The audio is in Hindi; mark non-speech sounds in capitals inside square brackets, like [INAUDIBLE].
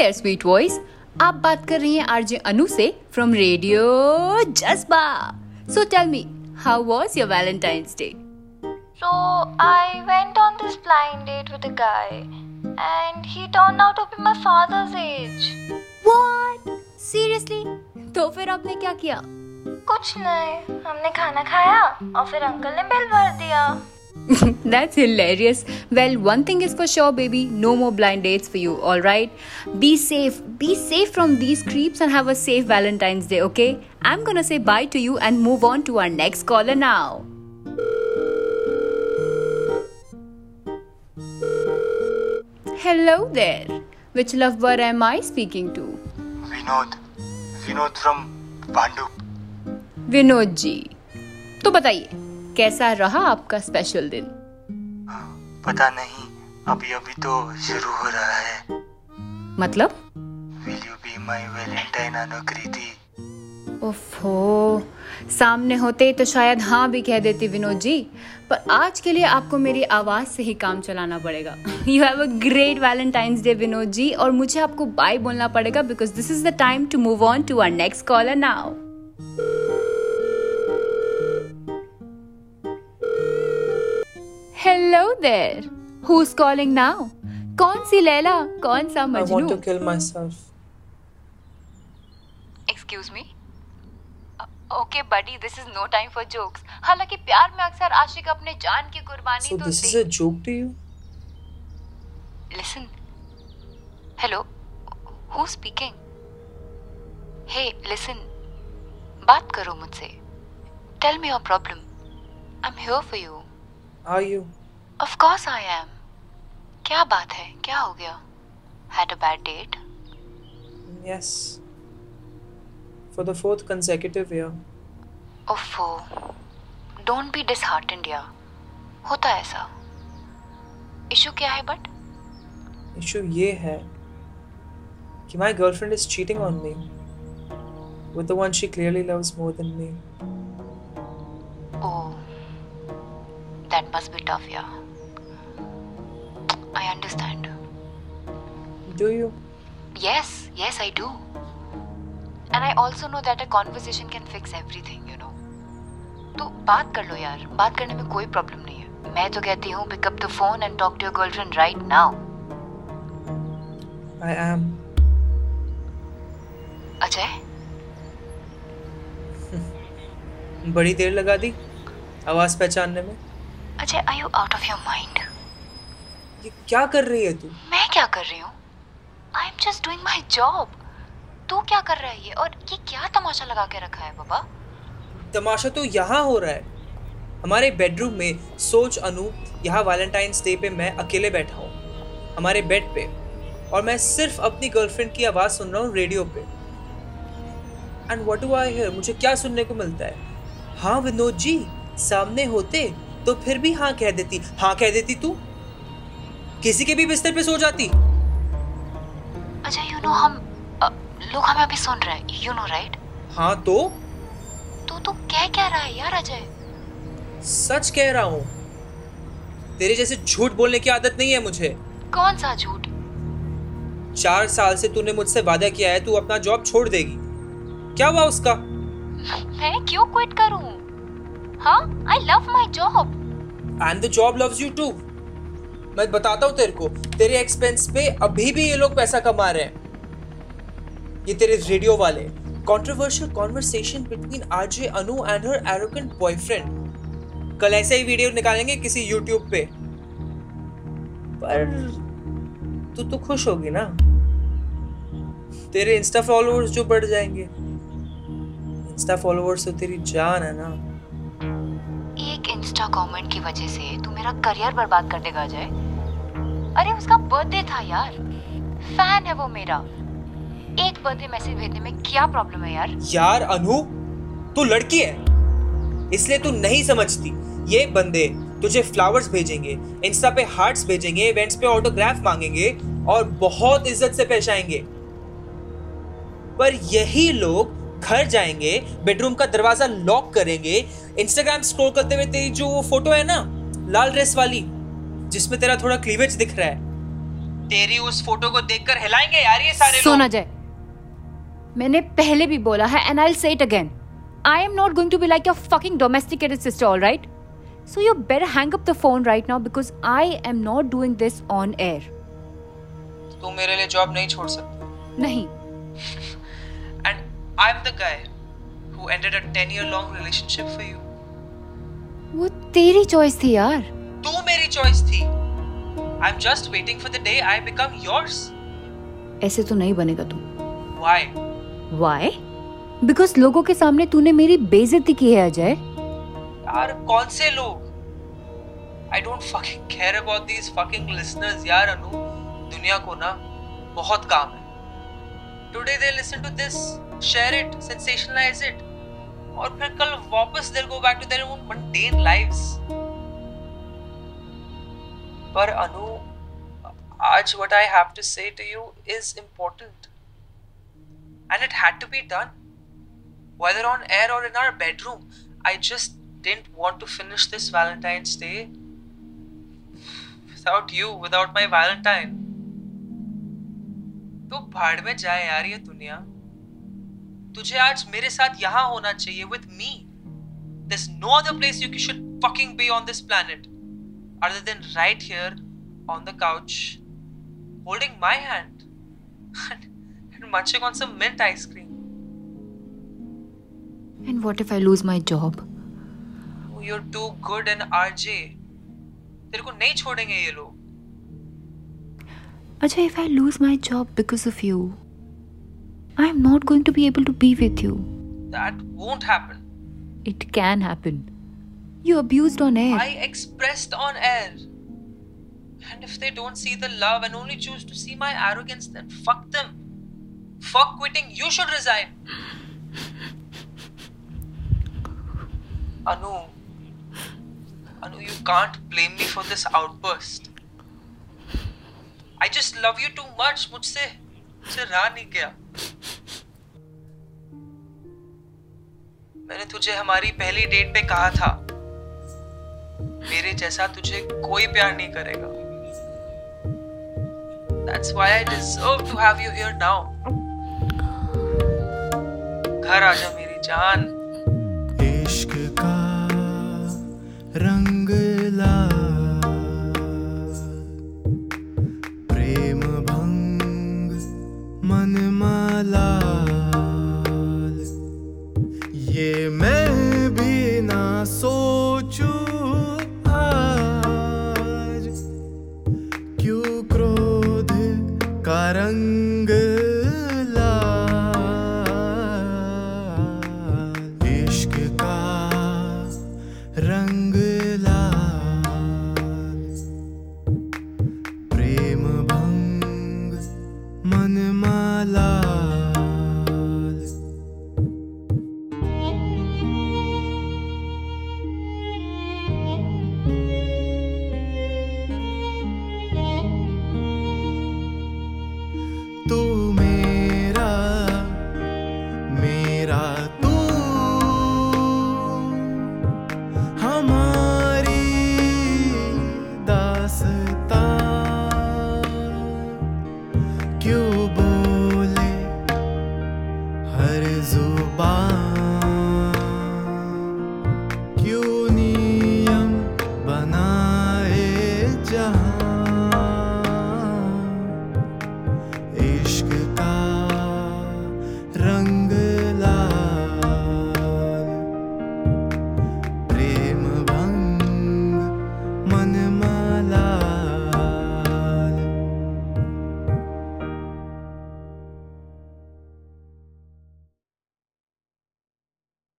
देयर स्वीट वॉइस आप बात कर रही हैं आरजे अनु से from radio Jazba. So tell me how was your valentine's day So I went on this blind date with a guy, and he turned out to be my father's age. What seriously तो फिर आपने क्या किया? कुछ नहीं हमने खाना खाया और फिर अंकल ने बिल भर दिया। [LAUGHS] That's hilarious. Well, one thing is for sure, baby no more blind dates for you, alright? Be safe. Be safe from these creeps and have a safe Valentine's Day, okay? I'm gonna say bye to you and move on to our next caller now. Hello there. Which lovebird am I speaking to? Vinod Vinod from Pandu Vinod ji तो बताइए कैसा रहा आपका स्पेशल दिन? पता नहीं अभी अभी तो शुरू हो रहा है। मतलब? Will you be my valentine Anukriti ओफो सामने होते ही तो शायद हाँ भी कह देती विनोद जी पर आज के लिए आपको मेरी आवाज़ से ही काम चलाना पड़ेगा। You have a great valentine's day Vinod ji और मुझे आपको बाय बोलना पड़ेगा because this is the time to move on to our next caller now hello there who is calling now कौन सी लैला कौन सा I want to Majnu? kill myself. Excuse me okay buddy this is no time for jokes हालाँकि प्यार में अक्सर आशिक अपने जान की कुर्बानी So तो this is a joke to you? Listen hello who speaking hey listen बात करो मुझसे. Tell me your problem I am here for you Are you? Of course I am क्या बात है क्या हो गया had a bad date Yes. For the fourth consecutive year. ओफो डोंट बी डिसहार्टेंड या होता है ऐसा इशू क्या है बट Issue ये है कि my girlfriend is cheating on me with the one she clearly loves more than me. Oh, that must be tough, yeah. I understand. Do you? Yes, yes, I do. And I also know that a conversation can fix everything, you know. तो बात कर लो यार बात करने में कोई प्रॉब्लम नहीं है मैं तो कहती हूँ pick up the phone and talk to your girlfriend right now I am. Ajay बड़ी देर लगा दी आवाज़ पहचानने में Ajay are you out of your mind ये क्या कर रही है तू? मैं क्या कर रही हूँ? I am just doing my job तू क्या कर रहा है ये? और ये क्या तमाशा लगा के रखा है बाबा? तमाशा तो यहाँ हो रहा है। हमारे बेडरूम में सोच अनु यहाँ वैलेंटाइंस डे पे मैं अकेले बैठा हूँ हमारे बेड पे। और मैं सिर्फ़ अपनी गर्लफ्रेंड की आवाज़ सुन रहा हूँ रेडियो पे। And what do I hear मुझे क्या सुनने को मिलता है? हाँ विनोद जी सामने होते तो फिर भी हाँ कह देती। हाँ कह देती तू? किसी के भी बिस्तर पे सो जाती। अजय यू नो हम लोग हमें अभी सुन रहे हैं यू नो राइट हाँ तो? तू तू कह क्या रहा है यार अजय? सच कह रहा हूँ। तेरे जैसे झूठ बोलने की आदत नहीं है मुझे। कौन सा झूठ? चार साल से तूने मुझसे वादा किया है तू अपना जॉब छोड़ देगी। क्या हुआ उसका? मैं क्यों क्विट करूँ? हाँ I love my job and the job loves you too मैं बताता हूँ तेरे को, तेरे एक्सपेंस पे अभी भी ये लोग पैसा कमा रहे हैं। ये तेरे रेडियो वाले। Controversial conversation between RJ Anu and her arrogant boyfriend कल ऐसे ही वीडियो निकालेंगे किसी यूट्यूब पे। पर तू तो खुश होगी ना। तेरे इंस्टा फॉलोअर्स जो बढ़ जाएँगे। इंस्टा फॉलोअर्स तो तेरी जान है ना। इंस्टा कमेंट की वजह से, तू मेरा करियर बर्बाद कर देगा, अजय। अरे, उसका बर्थडे था यार। फ़ैन है वो मेरा। एक बर्थडे मैसेज भेजने में क्या प्रॉब्लम है यार? यार, अनु, तू लड़की है। इसलिए तू नहीं समझती। ये बंदे तुझे फ्लावर्स भेजेंगे इंस्टा पे हार्ट्स भेजेंगे इवेंट्स पे ऑटोग्राफ मांगेंगे और बहुत इज़्ज़त से पेश आएँगे पर यही लोग घर जाएँगे बेडरूम का दरवाज़ा लॉक करेंगे। इंस्टाग्राम स्क्रॉल करते हुए तेरी जो वो फ़ोटो है ना लाल ड्रेस वाली जिसमें तेरा थोड़ा क्लीवेज दिख रहा है। तेरी उस फ़ोटो को देखकर हिलाएँगे यार ये सारे सुन अजय मैंने पहले भी बोला है and I say it again I am not going to be like your fucking domesticated sister all right so you better hang up the phone right now because I am not doing this on air तू मेरे लिए जॉब नहीं छोड़ सकती। नहीं I'm the guy who ended a 10 year long relationship for you. वो तेरी चॉइस थी यार तू मेरी choice थी. I'm just waiting for the day I become yours. ऐसे तो नहीं बनेगा तू Why? वाई बिकॉज़ लोगों के सामने तूने मेरी बेइज्जती की है अजय यार कौन से लोग? I don't fucking care about these fucking listeners यार अनु. दुनिया को ना बहुत काम है. Today they listen to this, share it, sensationalize it. और फिर कल वापस they'll go back to their own mundane lives. पर अनु आज what I have to say to you is important. And it had to be done. Whether on air or in our bedroom, I just didn't want to finish this Valentine's Day without you, without my Valentine. तो भाड़ में जाए यार ये दुनिया। तुझे आज मेरे साथ यहाँ होना चाहिए with me this no other place you should fucking be on this planet other than right here on the couch holding my hand and munching on some mint ice cream and what if I lose my job you are too good and RJ तेरे को नहीं छोड़ेंगे ये लोग। Ajay, if I lose my job because of you, I'm not going to be able to be with you. That won't happen. It can happen. You abused on air. I expressed on air. And if they don't see the love and only choose to see my arrogance, then fuck them. Fuck quitting, you should resign. Anu, Anu, you can't blame me for this outburst. I just love you too much. मुझसे मुझसे रहा नहीं गया मैंने तुझे हमारी पहली डेट पे कहा था मेरे जैसा तुझे कोई प्यार नहीं करेगा That's why I deserve to have you here now. घर आजा मेरी जान que